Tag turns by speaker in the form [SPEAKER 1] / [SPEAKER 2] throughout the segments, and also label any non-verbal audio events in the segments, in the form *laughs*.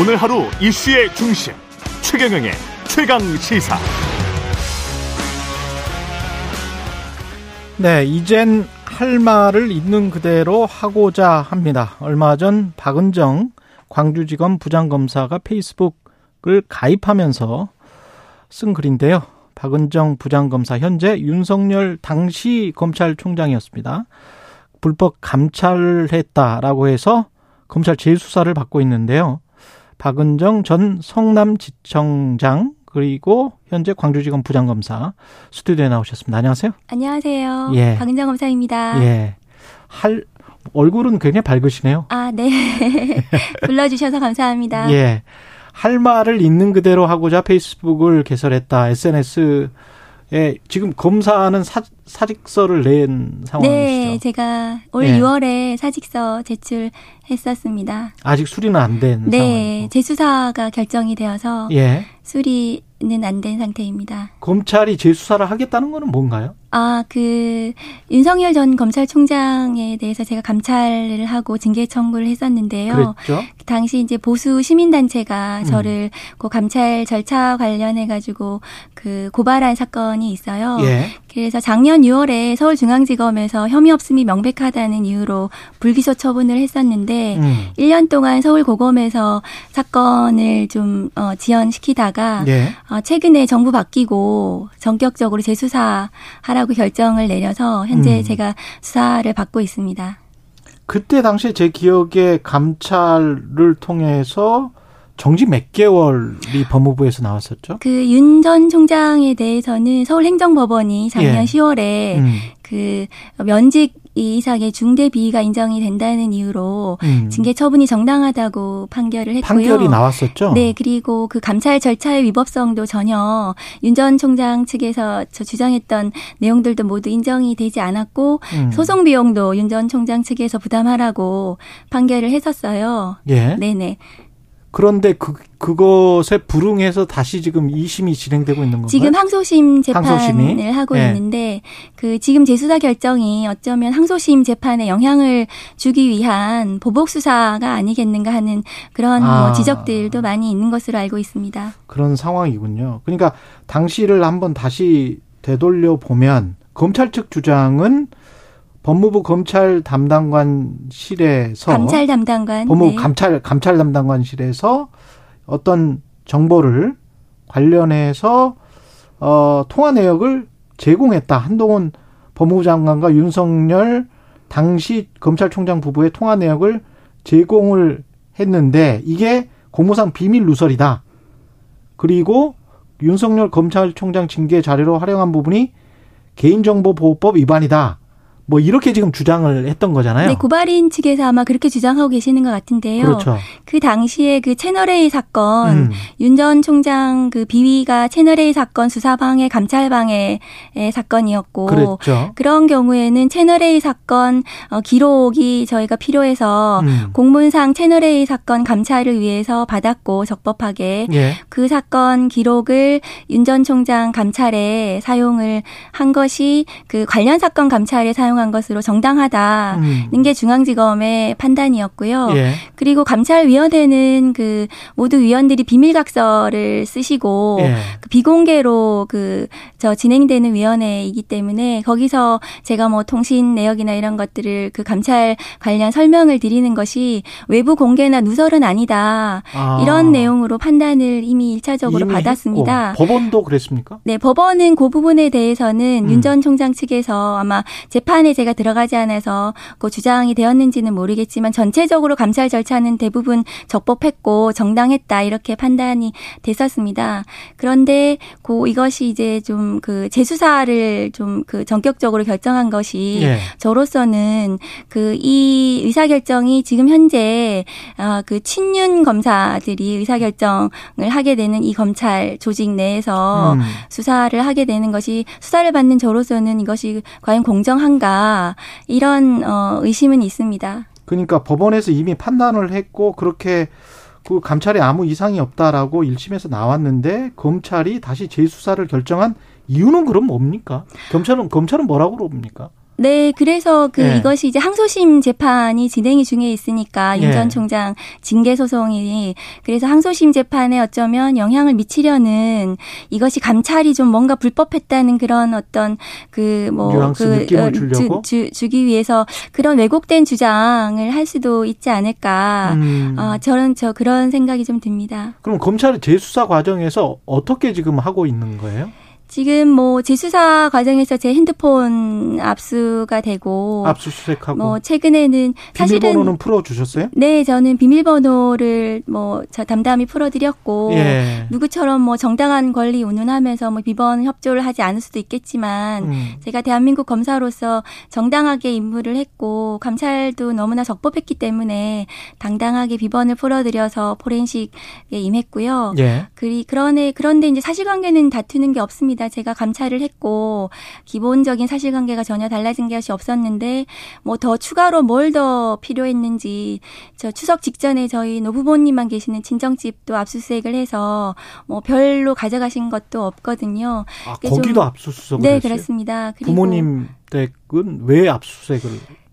[SPEAKER 1] 오늘 하루 이슈의 중심 최경영의 최강 시사.
[SPEAKER 2] 네, 이젠 할 말을 있는 그대로 하고자 합니다. 얼마 전 박은정 광주지검 부장검사가 페이스북을 가입하면서 쓴 글인데요. 박은정 부장검사 현재 윤석열 당시 검찰총장이었습니다. 불법 감찰했다라고 해서 검찰 재수사를 받고 있는데요. 박은정 전 성남지청장 그리고 현재 광주지검 부장검사 스튜디오에 나오셨습니다. 안녕하세요.
[SPEAKER 3] 안녕하세요. 예. 박은정 검사입니다.
[SPEAKER 2] 예. 할 얼굴은 굉장히 밝으시네요.
[SPEAKER 3] 아, 네. *laughs* 불러주셔서 감사합니다.
[SPEAKER 2] 예. 할 말을 있는 그대로 하고자 페이스북을 개설했다. SNS에 지금 검사는 사, 사직서를 낸 상황이시죠?
[SPEAKER 3] 네, 제가 올 예. 6월에 사직서 제출했었습니다.
[SPEAKER 2] 아직 수리는 안된
[SPEAKER 3] 네,
[SPEAKER 2] 상황이고.
[SPEAKER 3] 재수사가 결정이 되어서 예. 수리는 안 된 상태입니다.
[SPEAKER 2] 검찰이 재수사를 하겠다는 거는 뭔가요?
[SPEAKER 3] 아, 그, 윤석열 전 검찰총장에 대해서 제가 감찰을 하고 징계 청구를 했었는데요.
[SPEAKER 2] 그랬죠.
[SPEAKER 3] 그 당시 이제 보수 시민 단체가 음. 저를 그 감찰 절차 관련해 가지고 그 고발한 사건이 있어요. 예. 그래서 작년 6월에 서울중앙지검에서 혐의 없음이 명백하다는 이유로 불기소 처분을 했었는데 음. 1년 동안 서울고검에서 사건을 좀 어, 지연시키다가 예. 어, 최근에 정부 바뀌고 전격적으로 재수사하라 하라고 결정을 내려서 현재 음. 제가 수사를 받고 있습니다.
[SPEAKER 2] 그때 당시에 제 기억에 감찰을 통해서 정지 몇 개월이 법무부에서 나왔었죠?
[SPEAKER 3] 그 윤 전 총장에 대해서는 서울행정법원이 작년 예. 10월에 음. 그 면직 이상의 중대 비위가 인정이 된다는 이유로 음. 징계 처분이 정당하다고 판결을 했고요.
[SPEAKER 2] 판결이 나왔었죠.
[SPEAKER 3] 네, 그리고 그 감찰 절차의 위법성도 전혀 윤 전 총장 측에서 저 주장했던 내용들도 모두 인정이 되지 않았고 음. 소송 비용도 윤 전 총장 측에서 부담하라고 판결을 했었어요.
[SPEAKER 2] 예.
[SPEAKER 3] 네 네.
[SPEAKER 2] 그런데 그 그것에 불응해서 다시 지금 2심이 진행되고 있는 건가요?
[SPEAKER 3] 지금 항소심 재판을 항소심이? 하고 네. 있는데 그 지금 재수사 결정이 어쩌면 항소심 재판에 영향을 주기 위한 보복 수사가 아니겠는가 하는 그런 아. 뭐 지적들도 많이 있는 것으로 알고 있습니다.
[SPEAKER 2] 그런 상황이군요. 그러니까 당시를 한번 다시 되돌려 보면 검찰 측 주장은 법무부 검찰 담당관실에서
[SPEAKER 3] 감찰 담당관
[SPEAKER 2] 법무부 네. 감찰 감찰 담당관실에서 어떤 정보를 관련해서 어 통화 내역을 제공했다. 한동훈 법무부 장관과 윤석열 당시 검찰총장 부부의 통화 내역을 제공을 했는데 이게 공무상 비밀 누설이다. 그리고 윤석열 검찰총장 징계 자료로 활용한 부분이 개인정보보호법 위반이다. 뭐 이렇게 지금 주장을 했던 거잖아요.
[SPEAKER 3] 네, 고발인 측에서 아마 그렇게 주장하고 계시는 것 같은데요.
[SPEAKER 2] 그렇죠.
[SPEAKER 3] 그 당시에 그 채널A 사건 음. 윤전 총장 그 비위가 채널A 사건 수사방해 감찰방해 사건이었고
[SPEAKER 2] 그랬죠.
[SPEAKER 3] 그런 경우에는 채널A 사건 어, 기록이 저희가 필요해서 음. 공문상 채널A 사건 감찰을 위해서 받았고 적법하게 예. 그 사건 기록을 윤 전 총장 감찰에 사용을 한 것이 그 관련 사건 감찰에 사용 사용한 것으로 정당하다는 음. 게 중앙지검의 판단이었고요. 예. 그리고 감찰위원회는 그 모두 위원들이 비밀각서를 쓰시고 예. 그 비공개로 그 저 진행되는 위원회이기 때문에 거기서 제가 뭐 통신 내역이나 이런 것들을 그 감찰 관련 설명을 드리는 것이 외부 공개나 누설은 아니다. 아. 이런 내용으로 판단을 이미 1차적으로 이미 받았습니다.
[SPEAKER 2] 했고. 법원도 그랬습니까?
[SPEAKER 3] 네, 법원은 그 부분에 대해서는 음. 윤전 총장 측에서 아마 재판에 사안에 제가 들어가지 않아서 그 주장이 되었는지는 모르겠지만 전체적으로 감찰 절차는 대부분 적법했고 정당했다 이렇게 판단이 됐었습니다. 그런데 그 이것이 이제 좀 그 재수사를 좀 그 전격적으로 결정한 것이 예. 저로서는 그 이 의사 결정이 지금 현재 아그 친윤 검사들이 의사 결정을 하게 되는 이 검찰 조직 내에서 음. 수사를 하게 되는 것이 수사를 받는 저로서는 이것이 과연 공정한가 이런 어, 의심은 있습니다.
[SPEAKER 2] 그러니까 법원에서 이미 판단을 했고 그렇게 그 감찰에 아무 이상이 없다라고 1심에서 나왔는데 검찰이 다시 재수사를 결정한 이유는 그럼 뭡니까? 검찰은 검찰은 뭐라고 그럽니까?
[SPEAKER 3] 네, 그래서 그 예. 이것이 이제 항소심 재판이 진행이 중에 있으니까 윤전 예. 총장 징계 소송이 그래서 항소심 재판에 어쩌면 영향을 미치려는 이것이 감찰이 좀 뭔가 불법했다는 그런 어떤 그 뭐그
[SPEAKER 2] 어, 주,
[SPEAKER 3] 주, 주기 위해서 그런 왜곡된 주장을 할 수도 있지 않을까. 음. 어, 저는 저 그런 생각이 좀 듭니다.
[SPEAKER 2] 그럼 검찰의 재수사 과정에서 어떻게 지금 하고 있는 거예요?
[SPEAKER 3] 지금 뭐 재수사 과정에서 제 핸드폰 압수가 되고
[SPEAKER 2] 압수수색하고
[SPEAKER 3] 뭐 최근에는 사실은
[SPEAKER 2] 비밀번호는 풀어 주셨어요?
[SPEAKER 3] 네, 저는 비밀번호를 뭐 저 담담히 풀어 드렸고 예. 누구처럼 뭐 정당한 권리 운운하면서 뭐 비번 협조를 하지 않을 수도 있겠지만 음. 제가 대한민국 검사로서 정당하게 임무를 했고 감찰도 너무나 적법했기 때문에 당당하게 비번을 풀어 드려서 포렌식에 임했고요. 예. 그리 그런데 그런데 이제 사실관계는 다투는 게 없습니다. 있습니다. 제가 감찰을 했고 기본적인 사실관계가 전혀 달라진 것이 없었는데 뭐 더 추가로 뭘 더 필요했는지 저 추석 직전에 저희 노부모님만 계시는 친정집도 압수수색을 해서 뭐 별로 가져가신 것도 없거든요.
[SPEAKER 2] 아, 거기도 압수수색을
[SPEAKER 3] 네,
[SPEAKER 2] 했어요?
[SPEAKER 3] 그렇습니다.
[SPEAKER 2] 부모님 댁은 왜 압수수색을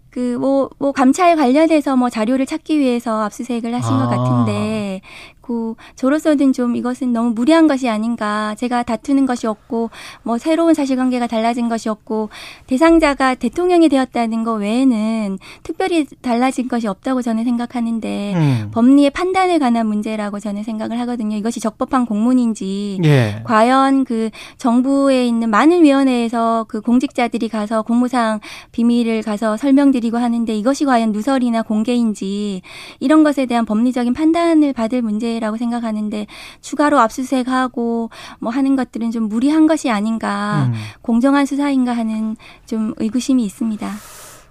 [SPEAKER 3] 그, 뭐, 뭐, 감찰 관련해서 뭐 자료를 찾기 위해서 압수수색을 하신 아. 것 같은데, 있고 저로서는 좀 이것은 너무 무리한 것이 아닌가. 제가 다투는 것이 없고 뭐 새로운 사실관계가 달라진 것이 없고 대상자가 대통령이 되었다는 것 외에는 특별히 달라진 것이 없다고 저는 생각하는데 음. 법리의 판단에 관한 문제라고 저는 생각을 하거든요. 이것이 적법한 공문인지 예. 과연 그 정부에 있는 많은 위원회에서 그 공직자들이 가서 공무상 비밀을 가서 설명드리고 하는데 이것이 과연 누설이나 공개인지 이런 것에 대한 법리적인 판단을 받을 문제 문제라고 생각하는데 추가로 압수수색하고 뭐 하는 것들은 좀 무리한 것이 아닌가 음. 공정한 수사인가 하는 좀 의구심이 있습니다.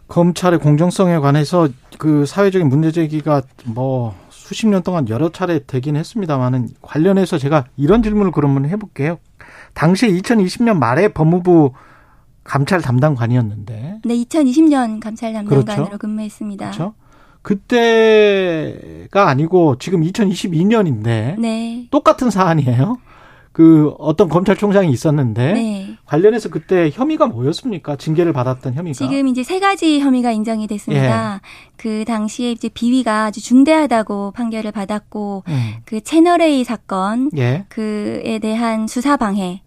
[SPEAKER 2] 검찰의 공정성에 관해서 그 사회적인 문제 제기가 뭐 수십 년 동안 여러 차례 되긴 했습니다만은 관련해서 제가 이런 질문을 그러면 해볼게요. 당시 2020년 말에 법무부 감찰 담당관이었는데.
[SPEAKER 3] 네, 2020년 감찰 담당관으로 그렇죠? 근무했습니다.
[SPEAKER 2] 그렇죠. 그때가 아니고 지금 2022년인데 네. 똑같은 사안이에요. 그 어떤 검찰총장이 있었는데 네. 관련해서 그때 혐의가 뭐였습니까? 징계를 받았던 혐의가
[SPEAKER 3] 지금 이제 세 가지 혐의가 인정이 됐습니다. 예. 그 당시에 이제 비위가 아주 중대하다고 판결을 받았고 음. 그 채널 A 사건 예. 그에 대한 수사 방해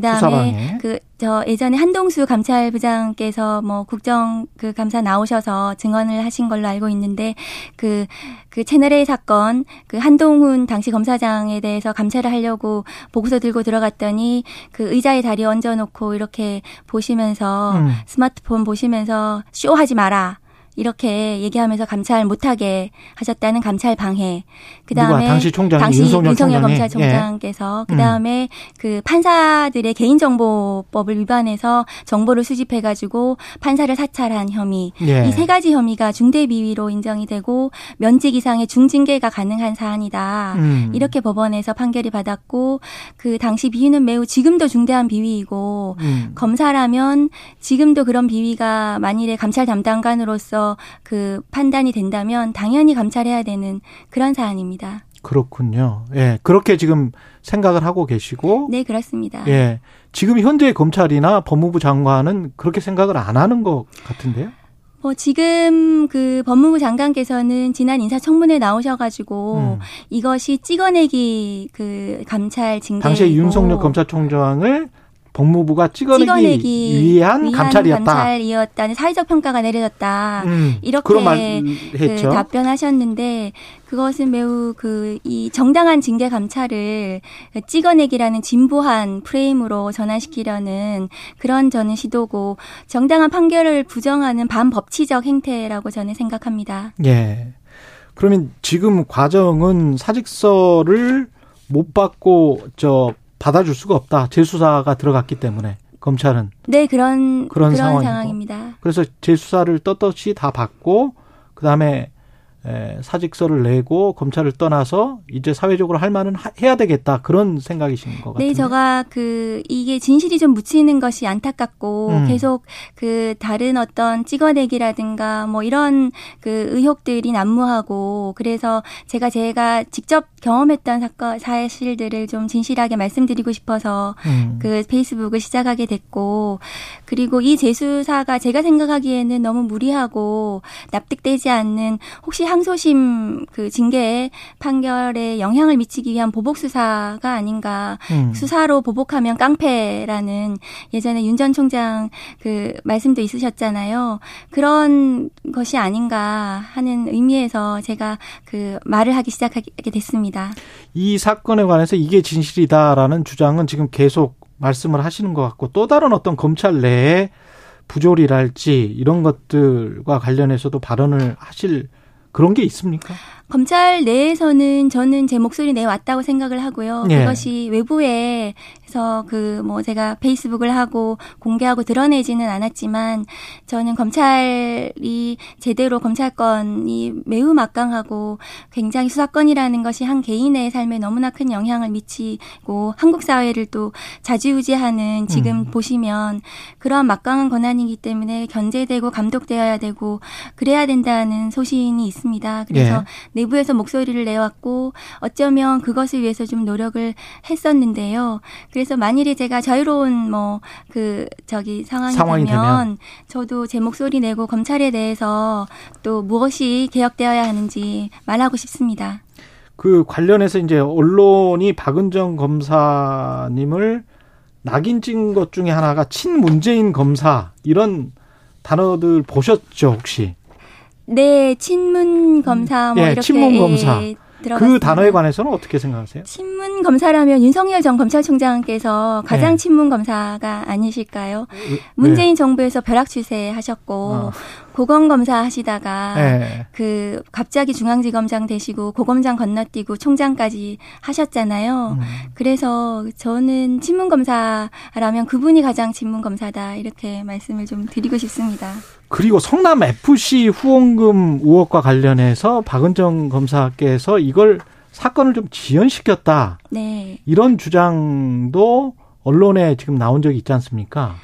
[SPEAKER 3] 그다음에 그 저 예전에 한동수 감찰부장께서 뭐 국정 그 감사 나오셔서 증언을 하신 걸로 알고 있는데 그그 그 채널 A 사건 그 한동훈 당시 검사장에 대해서 감찰을 하려고 보고서 들고 들어갔더니 그 의자에 다리 얹어 놓고 이렇게 보시면서 음. 스마트폰 보시면서 쇼하지 마라. 이렇게 얘기하면서 감찰 못하게 하셨다는 감찰 방해. 그다음에
[SPEAKER 2] 당시 총장 당시 윤석열,
[SPEAKER 3] 윤석열 검찰총장께서 예. 그다음에 음. 그 판사들의 개인정보법을 위반해서 정보를 수집해 가지고 판사를 사찰한 혐의. 예. 이세 가지 혐의가 중대 비위로 인정이 되고 면직 이상의 중징계가 가능한 사안이다. 음. 이렇게 법원에서 판결이 받았고 그 당시 비위는 매우 지금도 중대한 비위이고 음. 검사라면 지금도 그런 비위가 만일에 감찰 담당관으로서 그 판단이 된다면 당연히 감찰해야 되는 그런 사안입니다.
[SPEAKER 2] 그렇군요. 예. 그렇게 지금 생각을 하고 계시고.
[SPEAKER 3] 네, 그렇습니다.
[SPEAKER 2] 예. 지금 현재 검찰이나 법무부 장관은 그렇게 생각을 안 하는 것 같은데요?
[SPEAKER 3] 뭐 지금 그 법무부 장관께서는 지난 인사청문회 나오셔가지고 음. 이것이 찍어내기 그 감찰 징계
[SPEAKER 2] 당시에 윤석열 검찰총장을 법무부가 찍어내기, 찍어내기 위한, 위한, 감찰이었다.
[SPEAKER 3] 감찰이었다는 사회적 평가가 내려졌다. 음, 이렇게 그 답변하셨는데 그것은 매우 그 이 정당한 징계 감찰을 찍어내기라는 진보한 프레임으로 전환시키려는 그런 저는 시도고 정당한 판결을 부정하는 반법치적 행태라고 저는 생각합니다.
[SPEAKER 2] 예. 그러면 지금 과정은 사직서를 못 받고 저 받아줄 수가 없다. 재수사가 들어갔기 때문에 검찰은
[SPEAKER 3] 네 그런 그런, 그런 상황입니다.
[SPEAKER 2] 그래서 재수사를 떳떳이 다 받고 그 다음에 에, 사직서를 내고 검찰을 떠나서 이제 사회적으로 할 만은 하, 해야 되겠다 그런 생각이신 것 같아요.
[SPEAKER 3] 네, 제가 그 이게 진실이 좀 묻히는 것이 안타깝고 음. 계속 그 다른 어떤 찍어내기라든가 뭐 이런 그 의혹들이 난무하고 그래서 제가 제가 직접 경험했던 사건 사실들을 좀 진실하게 말씀드리고 싶어서 음. 그 페이스북을 시작하게 됐고 그리고 이 재수사가 제가 생각하기에는 너무 무리하고 납득되지 않는 혹시 항소심 그 징계 판결에 영향을 미치기 위한 보복 수사가 아닌가. 음. 수사로 보복하면 깡패라는 예전에 윤 전 총장 그 말씀도 있으셨잖아요. 그런 것이 아닌가 하는 의미에서 제가 그 말을 하기 시작하게 됐습니다.
[SPEAKER 2] 이 사건에 관해서 이게 진실이다라는 주장은 지금 계속 말씀을 하시는 것 같고 또 다른 어떤 검찰 내에 부조리랄지 이런 것들과 관련해서도 발언을 하실 그런 게 있습니까?
[SPEAKER 3] 검찰 내에서는 저는 제 목소리 내왔다고 생각을 하고요. 예. 그것이 외부에서 그 뭐 제가 페이스북을 하고 공개하고 드러내지는 않았지만 저는 검찰이 제대로 검찰권이 매우 막강하고 굉장히 수사권이라는 것이 한 개인의 삶에 너무나 큰 영향을 미치고 한국 사회를 또 자지우지하는 지금 음. 보시면 그러한 막강한 권한이기 때문에 견제되고 감독되어야 되고 그래야 된다는 소신이 있습니다. 그래서 예. 내부에서 목소리를 내왔고 어쩌면 그것을 위해서 좀 노력을 했었는데요. 그래서 만일에 제가 자유로운 뭐 그 저기 상황이, 상황이 되면, 되면 저도 제 목소리 내고 검찰에 대해서 또 무엇이 개혁되어야 하는지 말하고 싶습니다.
[SPEAKER 2] 그 관련해서 이제 언론이 박은정 검사님을 낙인 찍은 것 중에 하나가 친문재인 검사 이런 단어들 보셨죠 혹시?
[SPEAKER 3] 네, 친문 검사 뭐 예, 이렇게
[SPEAKER 2] 친문 검사. 예, 그 단어에 관해서는 어떻게 생각하세요?
[SPEAKER 3] 친문 검사라면 윤석열 전 검찰총장께서 가장 네. 친문 검사가 아니실까요? 네. 문재인 정부에서 벼락 추세 하셨고 어. 고검검사 하시다가 네. 그 갑자기 중앙지검장 되시고 고검장 건너뛰고 총장까지 하셨잖아요. 음. 그래서 저는 친문검사라면 그분이 가장 친문검사다 이렇게 말씀을 좀 드리고 싶습니다.
[SPEAKER 2] 그리고 성남 FC 후원금 의혹과 관련해서 박은정 검사께서 이걸 사건을 좀 지연시켰다. 네. 이런 주장도 언론에 지금 나온 적이 있지 않습니까?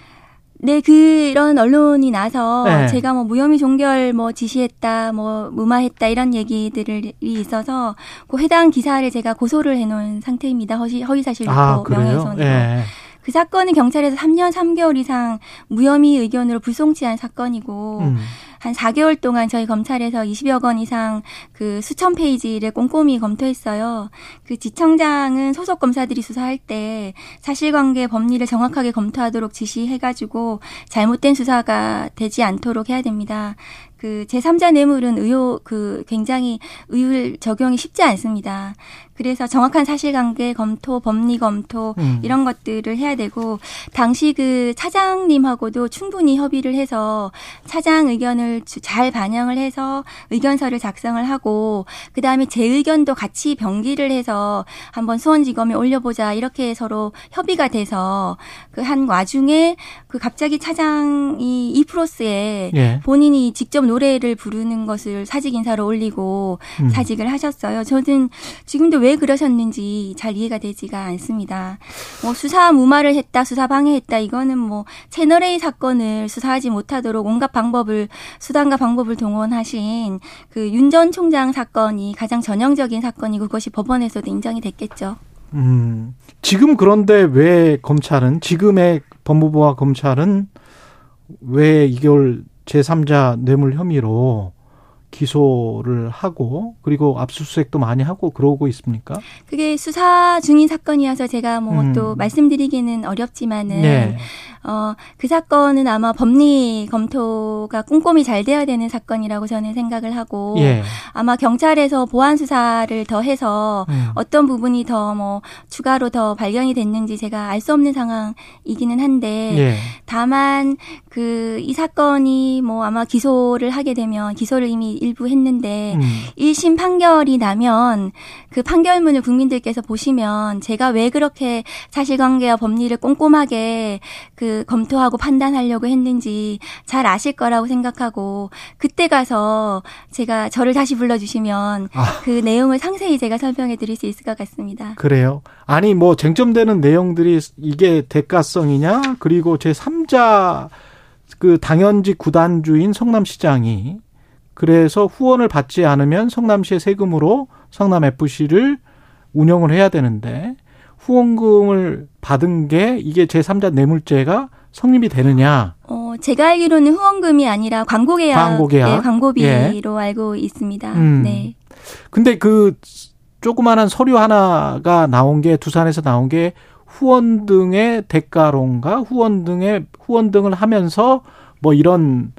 [SPEAKER 3] 네, 그런 언론이 나서 네. 제가 뭐 무혐의 종결 뭐 지시했다, 뭐 무마했다 이런 얘기들이 있어서 그 해당 기사를 제가 고소를 해놓은 상태입니다. 허위, 허위사실 유포 아, 명예훼손으로. 네. 그 사건은 경찰에서 3년 3개월 이상 무혐의 의견으로 불송치한 사건이고 음. 한 4개월 동안 저희 검찰에서 20여 건 이상 그 수천 페이지를 꼼꼼히 검토했어요. 그 지청장은 소속 검사들이 수사할 때 사실관계 법리를 정확하게 검토하도록 지시해가지고 잘못된 수사가 되지 않도록 해야 됩니다. 그 제3자 뇌물은 의혹 그 굉장히 의율 적용이 쉽지 않습니다. 그래서 정확한 사실관계 검토, 법리 검토 음. 이런 것들을 해야 되고 당시 그 차장님하고도 충분히 협의를 해서 차장 의견을 잘 반영을 해서 의견서를 작성을 하고 그 다음에 제 의견도 같이 병기를 해서 한번 수원지검에 올려보자 이렇게 서로 협의가 돼서 그 한 와중에 그 갑자기 차장이 이프로스에 예. 본인이 직접 노래를 부르는 것을 사직 인사로 올리고 음. 사직을 하셨어요. 저는 지금도 왜 그러셨는지 잘 이해가 되지가 않습니다. 뭐 수사 무마를 했다, 수사 방해했다 이거는 뭐 채널 A 사건을 수사하지 못하도록 온갖 방법을 수단과 방법을 동원하신 그 윤 전 총장 사건이 가장 전형적인 사건이고 그것이 법원에서도 인정이 됐겠죠.
[SPEAKER 2] 음, 지금 그런데 왜 검찰은 지금의 법무부와 검찰은 왜 이걸 제3자 뇌물 혐의로 기소를 하고 그리고 압수수색도 많이 하고 그러고 있습니까?
[SPEAKER 3] 그게 수사 중인 사건이어서 제가 뭐또 음. 말씀드리기는 어렵지만은 네. 어, 그 사건은 아마 법리 검토가 꼼꼼히 잘 돼야 되는 사건이라고 저는 생각을 하고 예. 아마 경찰에서 보안 수사를 더 해서 음. 어떤 부분이 더 뭐 추가로 더 발견이 됐는지 제가 알 수 없는 상황이기는 한데 예. 다만 그 이 사건이 뭐 아마 기소를 하게 되면 기소를 이미 일부 했는데 음. 1심 판결이 나면 그 판결문을 국민들께서 보시면 제가 왜 그렇게 사실관계와 법리를 꼼꼼하게 그 검토하고 판단하려고 했는지 잘 아실 거라고 생각하고 그때 가서 제가 저를 다시 불러주시면 아. 그 내용을 상세히 제가 설명해 드릴 수 있을 것 같습니다.
[SPEAKER 2] 그래요? 아니 뭐 쟁점되는 내용들이 이게 대가성이냐 그리고 제 3자 그 당연직 구단주인 성남시장이 그래서 후원을 받지 않으면 성남시의 세금으로 성남 FC를 운영을 해야 되는데 후원금을 받은 게 이게 제3자 뇌물죄가 성립이 되느냐?
[SPEAKER 3] 어, 제가 알기로는 후원금이 아니라 광고 계약, 광고 계약, 네, 광고비로 예. 알고 있습니다. 음. 네.
[SPEAKER 2] 근데 그 조그마한 서류 하나가 나온 게 두산에서 나온 게 후원 등의 대가론가 후원 등의 후원 등을 하면서 뭐 이런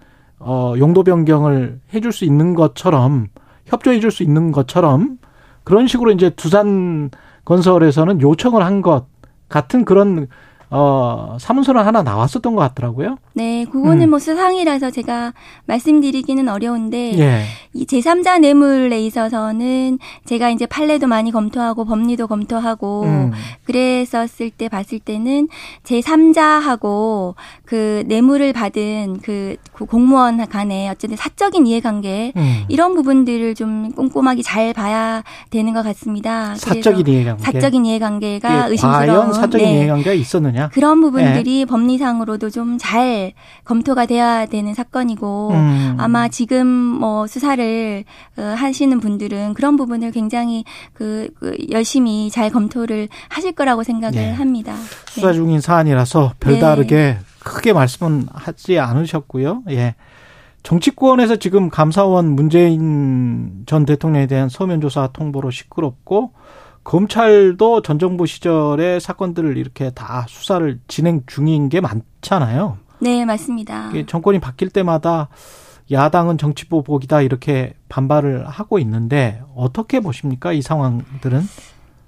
[SPEAKER 2] 어 용도 변경을 해줄 수 있는 것처럼 협조해 줄 수 있는 것처럼 그런 식으로 이제 두산 건설에서는 요청을 한 것 같은 그런 어, 사문서는 하나 나왔었던 것 같더라고요.
[SPEAKER 3] 네, 그거는 음. 뭐 수상이라서 제가 말씀드리기는 어려운데, 예. 이 제3자 뇌물에 있어서는 제가 이제 판례도 많이 검토하고 법리도 검토하고, 음. 그랬었을 때 봤을 때는 제3자하고 그 뇌물을 받은 그 공무원 간에 어쨌든 사적인 이해관계, 음. 이런 부분들을 좀 꼼꼼하게 잘 봐야 되는 것 같습니다.
[SPEAKER 2] 사적인 이해관계.
[SPEAKER 3] 사적인 이해관계가 의심스러운.
[SPEAKER 2] 과연 사적인 네. 이해관계가 있었느냐?
[SPEAKER 3] 있느냐. 그런 부분들이 네. 법리상으로도 좀 잘 검토가 돼야 되는 사건이고 음. 아마 지금 뭐 수사를 어, 하시는 분들은 그런 부분을 굉장히 그, 그 열심히 잘 검토를 하실 거라고 생각을 네. 합니다.
[SPEAKER 2] 수사 네. 중인 사안이라서 별다르게 네. 크게 말씀은 하지 않으셨고요. 예. 정치권에서 지금 감사원 문재인 전 대통령에 대한 서면 조사 통보로 시끄럽고 검찰도 전 정부 시절의 사건들을 이렇게 다 수사를 진행 중인 게 많잖아요.
[SPEAKER 3] 네, 맞습니다.
[SPEAKER 2] 정권이 바뀔 때마다 야당은 정치 보복이다 이렇게 반발을 하고 있는데 어떻게 보십니까? 이 상황들은?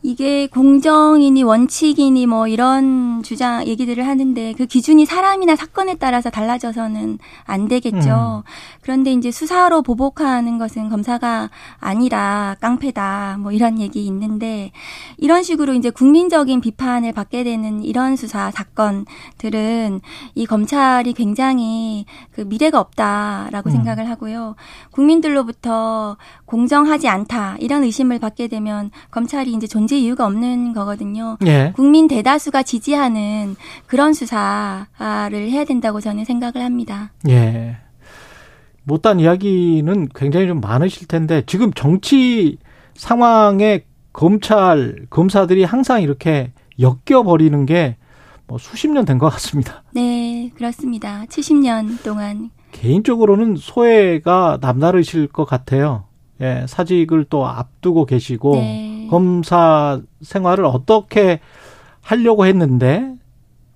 [SPEAKER 3] 이게 공정이니 원칙이니 뭐 이런 주장 얘기들을 하는데 그 기준이 사람이나 사건에 따라서 달라져서는 안 되겠죠. 음. 그런데 이제 수사로 보복하는 것은 검사가 아니라 깡패다 뭐 이런 얘기 있는데 이런 식으로 이제 국민적인 비판을 받게 되는 이런 수사 사건들은 이 검찰이 굉장히 그 미래가 없다라고 음. 생각을 하고요. 국민들로부터 공정하지 않다 이런 의심을 받게 되면 검찰이 이제 존재 이유가 없는 거거든요. 예. 국민 대다수가 지지하는 그런 수사를 해야 된다고 저는 생각을 합니다.
[SPEAKER 2] 예. 못한 이야기는 굉장히 좀 많으실 텐데 지금 정치 상황에 검찰 검사들이 항상 이렇게 엮여 버리는 게 뭐 수십 년 된 것 같습니다.
[SPEAKER 3] 네, 그렇습니다. 70년 동안
[SPEAKER 2] 개인적으로는 소외가 남다르실 것 같아요. 예, 사직을 또 앞두고 계시고 네. 검사 생활을 어떻게 하려고 했는데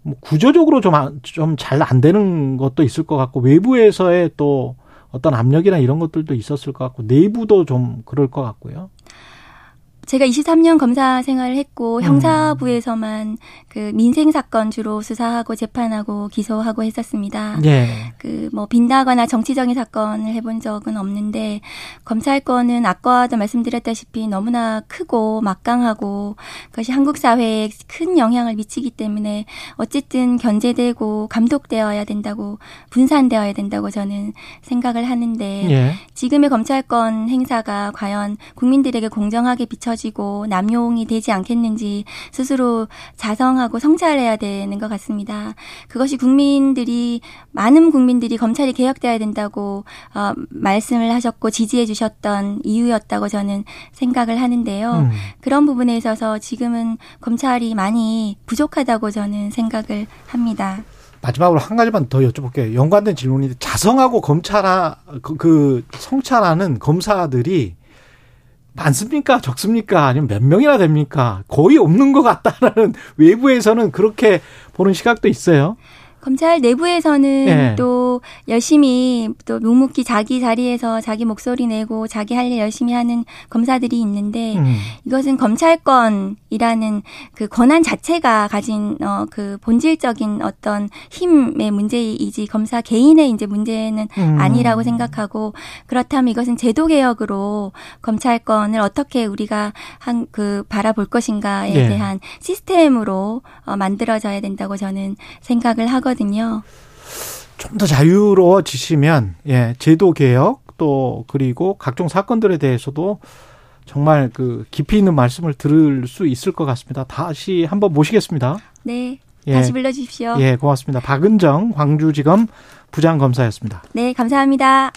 [SPEAKER 2] 뭐 구조적으로 좀 좀 잘 안 되는 것도 있을 것 같고 외부에서의 또 어떤 압력이나 이런 것들도 있었을 것 같고 내부도 좀 그럴 것 같고요.
[SPEAKER 3] 제가 23년 검사 생활을 했고 음. 형사부에서만 그 민생 사건 주로 수사하고 재판하고 기소하고 했었습니다. 예. 그뭐 빈다거나 정치적인 사건을 해본 적은 없는데 검찰권은 아까도 말씀드렸다시피 너무나 크고 막강하고 그것이 한국 사회에 큰 영향을 미치기 때문에 어쨌든 견제되고 감독되어야 된다고 분산되어야 된다고 저는 생각을 하는데 예. 지금의 검찰권 행사가 과연 국민들에게 공정하게 비춰 이루어지고 남용이 되지 않겠는지 스스로 자성하고 성찰해야 되는 것 같습니다. 그것이 국민들이 많은 국민들이 검찰이 개혁돼야 된다고 어, 말씀을 하셨고 지지해 주셨던 이유였다고 저는 생각을 하는데요. 음. 그런 부분에 있어서 지금은 검찰이 많이 부족하다고 저는 생각을 합니다.
[SPEAKER 2] 마지막으로 한 가지만 더 여쭤볼게요. 연관된 질문인데 자성하고 검찰하 그, 그 성찰하는 검사들이 많습니까? 적습니까? 아니면 몇 명이나 됩니까? 거의 없는 것 같다라는 *laughs* 외부에서는 그렇게 보는 시각도 있어요.
[SPEAKER 3] 검찰 내부에서는 네. 또 열심히 또 묵묵히 자기 자리에서 자기 목소리 내고 자기 할 일 열심히 하는 검사들이 있는데 음. 이것은 검찰권이라는 그 권한 자체가 가진 어 그 본질적인 어떤 힘의 문제이지 검사 개인의 이제 문제는 음. 아니라고 생각하고 그렇다면 이것은 제도 개혁으로 검찰권을 어떻게 우리가 한 그 바라볼 것인가에 네. 대한 시스템으로 어 만들어져야 된다고 저는 생각을 하고 하거든요.
[SPEAKER 2] 좀 더 자유로워지시면 예, 제도 개혁 또 그리고 각종 사건들에 대해서도 정말 그 깊이 있는 말씀을 들을 수 있을 것 같습니다. 다시 한번 모시겠습니다.
[SPEAKER 3] 네. 예. 다시 불러주십시오.
[SPEAKER 2] 예, 고맙습니다. 박은정 광주지검 부장검사였습니다.
[SPEAKER 3] 네, 감사합니다.